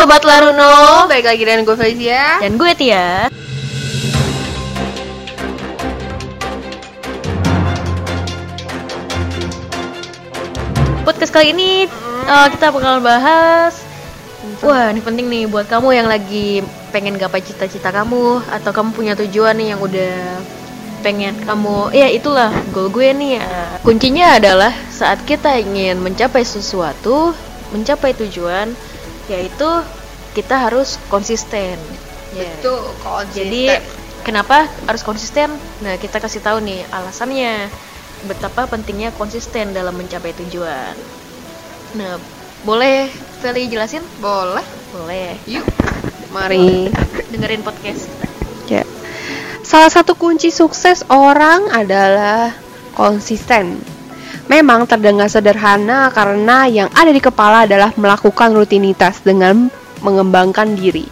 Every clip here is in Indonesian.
Sobat Laruno, baik lagi dengan gue Felicia Dan gue Tia. Podcast kali ini uh, kita bakal bahas Wah, ini penting nih buat kamu yang lagi pengen gapai cita-cita kamu atau kamu punya tujuan nih yang udah pengen kamu ya itulah goal gue nih ya. Kuncinya adalah saat kita ingin mencapai sesuatu mencapai tujuan yaitu kita harus konsisten. Betul, konsisten. Jadi kenapa harus konsisten? Nah kita kasih tahu nih alasannya. Betapa pentingnya konsisten dalam mencapai tujuan. Nah boleh Feli jelasin? Boleh, boleh. Yuk Mari. Dengerin podcast. Ya. Salah satu kunci sukses orang adalah konsisten. Memang terdengar sederhana karena yang ada di kepala adalah melakukan rutinitas dengan mengembangkan diri.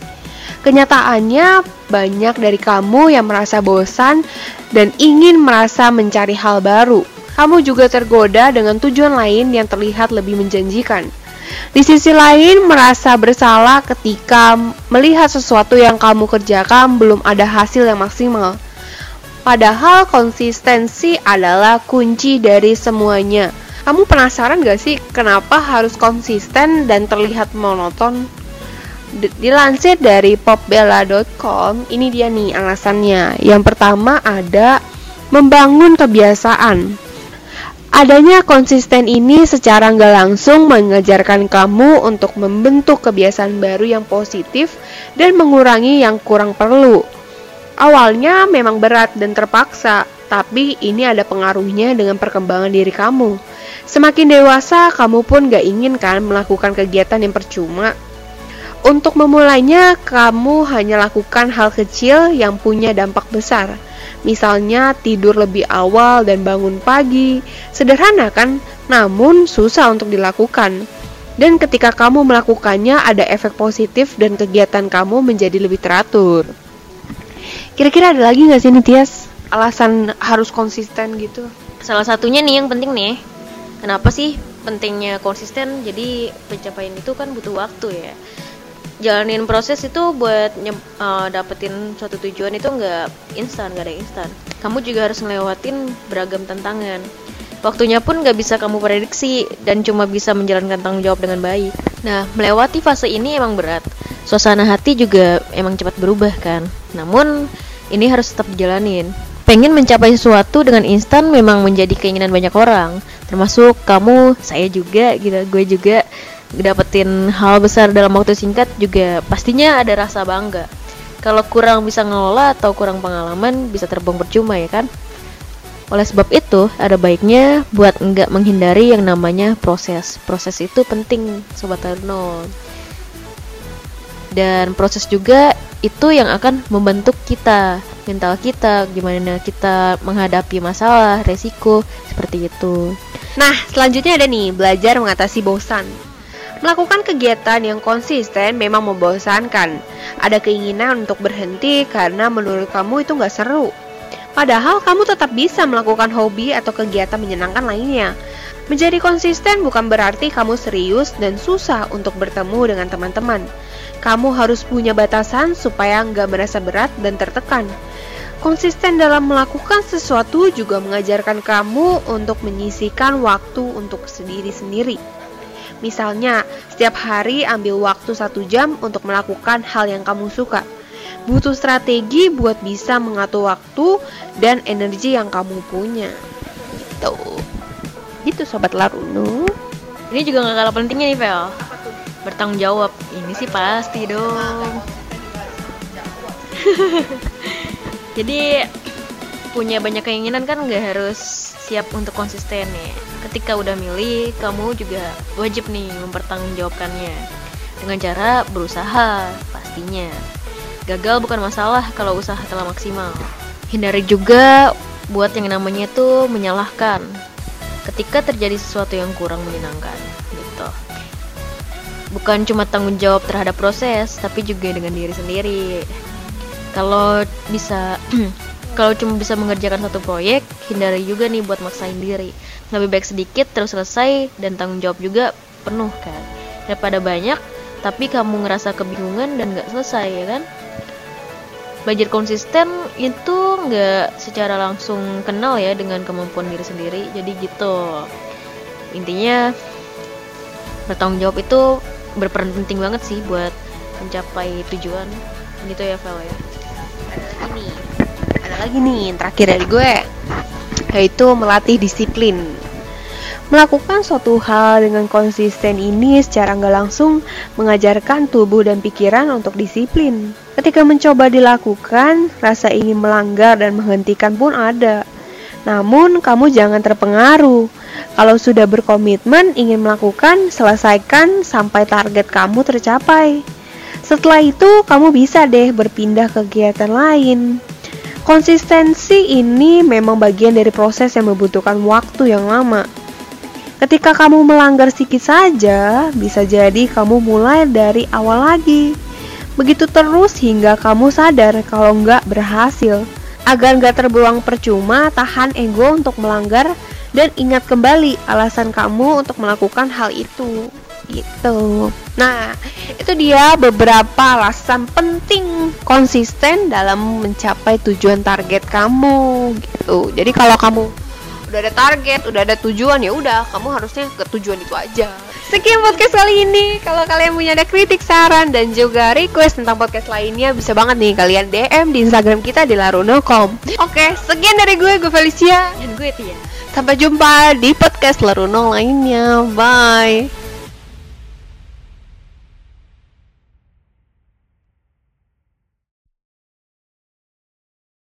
Kenyataannya, banyak dari kamu yang merasa bosan dan ingin merasa mencari hal baru. Kamu juga tergoda dengan tujuan lain yang terlihat lebih menjanjikan. Di sisi lain, merasa bersalah ketika melihat sesuatu yang kamu kerjakan belum ada hasil yang maksimal. Padahal konsistensi adalah kunci dari semuanya. Kamu penasaran gak sih kenapa harus konsisten dan terlihat monoton? Dilansir dari popbella.com, ini dia nih alasannya. Yang pertama ada membangun kebiasaan. Adanya konsisten ini secara nggak langsung mengajarkan kamu untuk membentuk kebiasaan baru yang positif dan mengurangi yang kurang perlu. Awalnya memang berat dan terpaksa, tapi ini ada pengaruhnya dengan perkembangan diri kamu. Semakin dewasa, kamu pun gak ingin kan melakukan kegiatan yang percuma. Untuk memulainya, kamu hanya lakukan hal kecil yang punya dampak besar. Misalnya tidur lebih awal dan bangun pagi. Sederhana kan? Namun susah untuk dilakukan. Dan ketika kamu melakukannya ada efek positif dan kegiatan kamu menjadi lebih teratur. Kira-kira ada lagi nggak sih nih Tias? Alasan harus konsisten gitu? salah satunya nih yang penting nih kenapa sih pentingnya konsisten jadi pencapaian itu kan butuh waktu ya jalanin proses itu buat eh, dapetin suatu tujuan itu nggak instan nggak ada yang instan kamu juga harus ngelewatin beragam tantangan waktunya pun nggak bisa kamu prediksi dan cuma bisa menjalankan tanggung jawab dengan baik. Nah melewati fase ini emang berat. Suasana hati juga emang cepat berubah kan. Namun ini harus tetap dijalanin. Pengen mencapai sesuatu dengan instan memang menjadi keinginan banyak orang. Termasuk kamu saya juga gitu. Gue juga dapetin hal besar dalam waktu singkat juga pastinya ada rasa bangga. Kalau kurang bisa ngelola atau kurang pengalaman bisa terbang percuma ya kan oleh sebab itu ada baiknya buat enggak menghindari yang namanya proses proses itu penting sobat Arno dan proses juga itu yang akan membentuk kita mental kita gimana kita menghadapi masalah resiko seperti itu Nah, selanjutnya ada nih, belajar mengatasi bosan. Melakukan kegiatan yang konsisten memang membosankan. Ada keinginan untuk berhenti karena menurut kamu itu nggak seru. Padahal kamu tetap bisa melakukan hobi atau kegiatan menyenangkan lainnya. Menjadi konsisten bukan berarti kamu serius dan susah untuk bertemu dengan teman-teman. Kamu harus punya batasan supaya nggak merasa berat dan tertekan. Konsisten dalam melakukan sesuatu juga mengajarkan kamu untuk menyisihkan waktu untuk sendiri sendiri. Misalnya, setiap hari ambil waktu satu jam untuk melakukan hal yang kamu suka. Butuh strategi buat bisa mengatur waktu dan energi yang kamu punya. Gitu. Gitu sobat Laruno. ini juga nggak kalah pentingnya nih Vel bertanggung jawab ini sih pasti dong jadi punya banyak keinginan kan nggak harus siap untuk konsisten nih ketika udah milih kamu juga wajib nih mempertanggungjawabkannya dengan cara berusaha pastinya gagal bukan masalah kalau usaha telah maksimal. Hindari juga buat yang namanya itu menyalahkan ketika terjadi sesuatu yang kurang menyenangkan gitu. Bukan cuma tanggung jawab terhadap proses tapi juga dengan diri sendiri. Kalau bisa kalau cuma bisa mengerjakan satu proyek hindari juga nih buat maksain diri. Lebih baik sedikit terus selesai dan tanggung jawab juga penuh kan? Daripada banyak tapi kamu ngerasa kebingungan dan nggak selesai ya kan belajar konsisten itu nggak secara langsung kenal ya dengan kemampuan diri sendiri. Jadi gitu. Intinya bertanggung jawab itu berperan penting banget sih buat mencapai tujuan. Gitu ya Vel ya. Ini ada lagi nih terakhir dari gue yaitu melatih disiplin Melakukan suatu hal dengan konsisten ini secara nggak langsung mengajarkan tubuh dan pikiran untuk disiplin. Ketika mencoba dilakukan, rasa ingin melanggar dan menghentikan pun ada. Namun, kamu jangan terpengaruh. Kalau sudah berkomitmen ingin melakukan, selesaikan sampai target kamu tercapai. Setelah itu, kamu bisa deh berpindah kegiatan lain. Konsistensi ini memang bagian dari proses yang membutuhkan waktu yang lama. Ketika kamu melanggar sedikit saja, bisa jadi kamu mulai dari awal lagi. Begitu terus hingga kamu sadar kalau nggak berhasil. Agar nggak terbuang percuma, tahan ego untuk melanggar dan ingat kembali alasan kamu untuk melakukan hal itu. Gitu. Nah, itu dia beberapa alasan penting konsisten dalam mencapai tujuan target kamu gitu. Jadi kalau kamu udah ada target, udah ada tujuan ya udah kamu harusnya ke tujuan itu aja. Sekian podcast kali ini. Kalau kalian punya ada kritik, saran dan juga request tentang podcast lainnya bisa banget nih kalian DM di Instagram kita di laruno.com. Oke, sekian dari gue, gue Felicia dan gue Tia Sampai jumpa di podcast Laruno lainnya. Bye.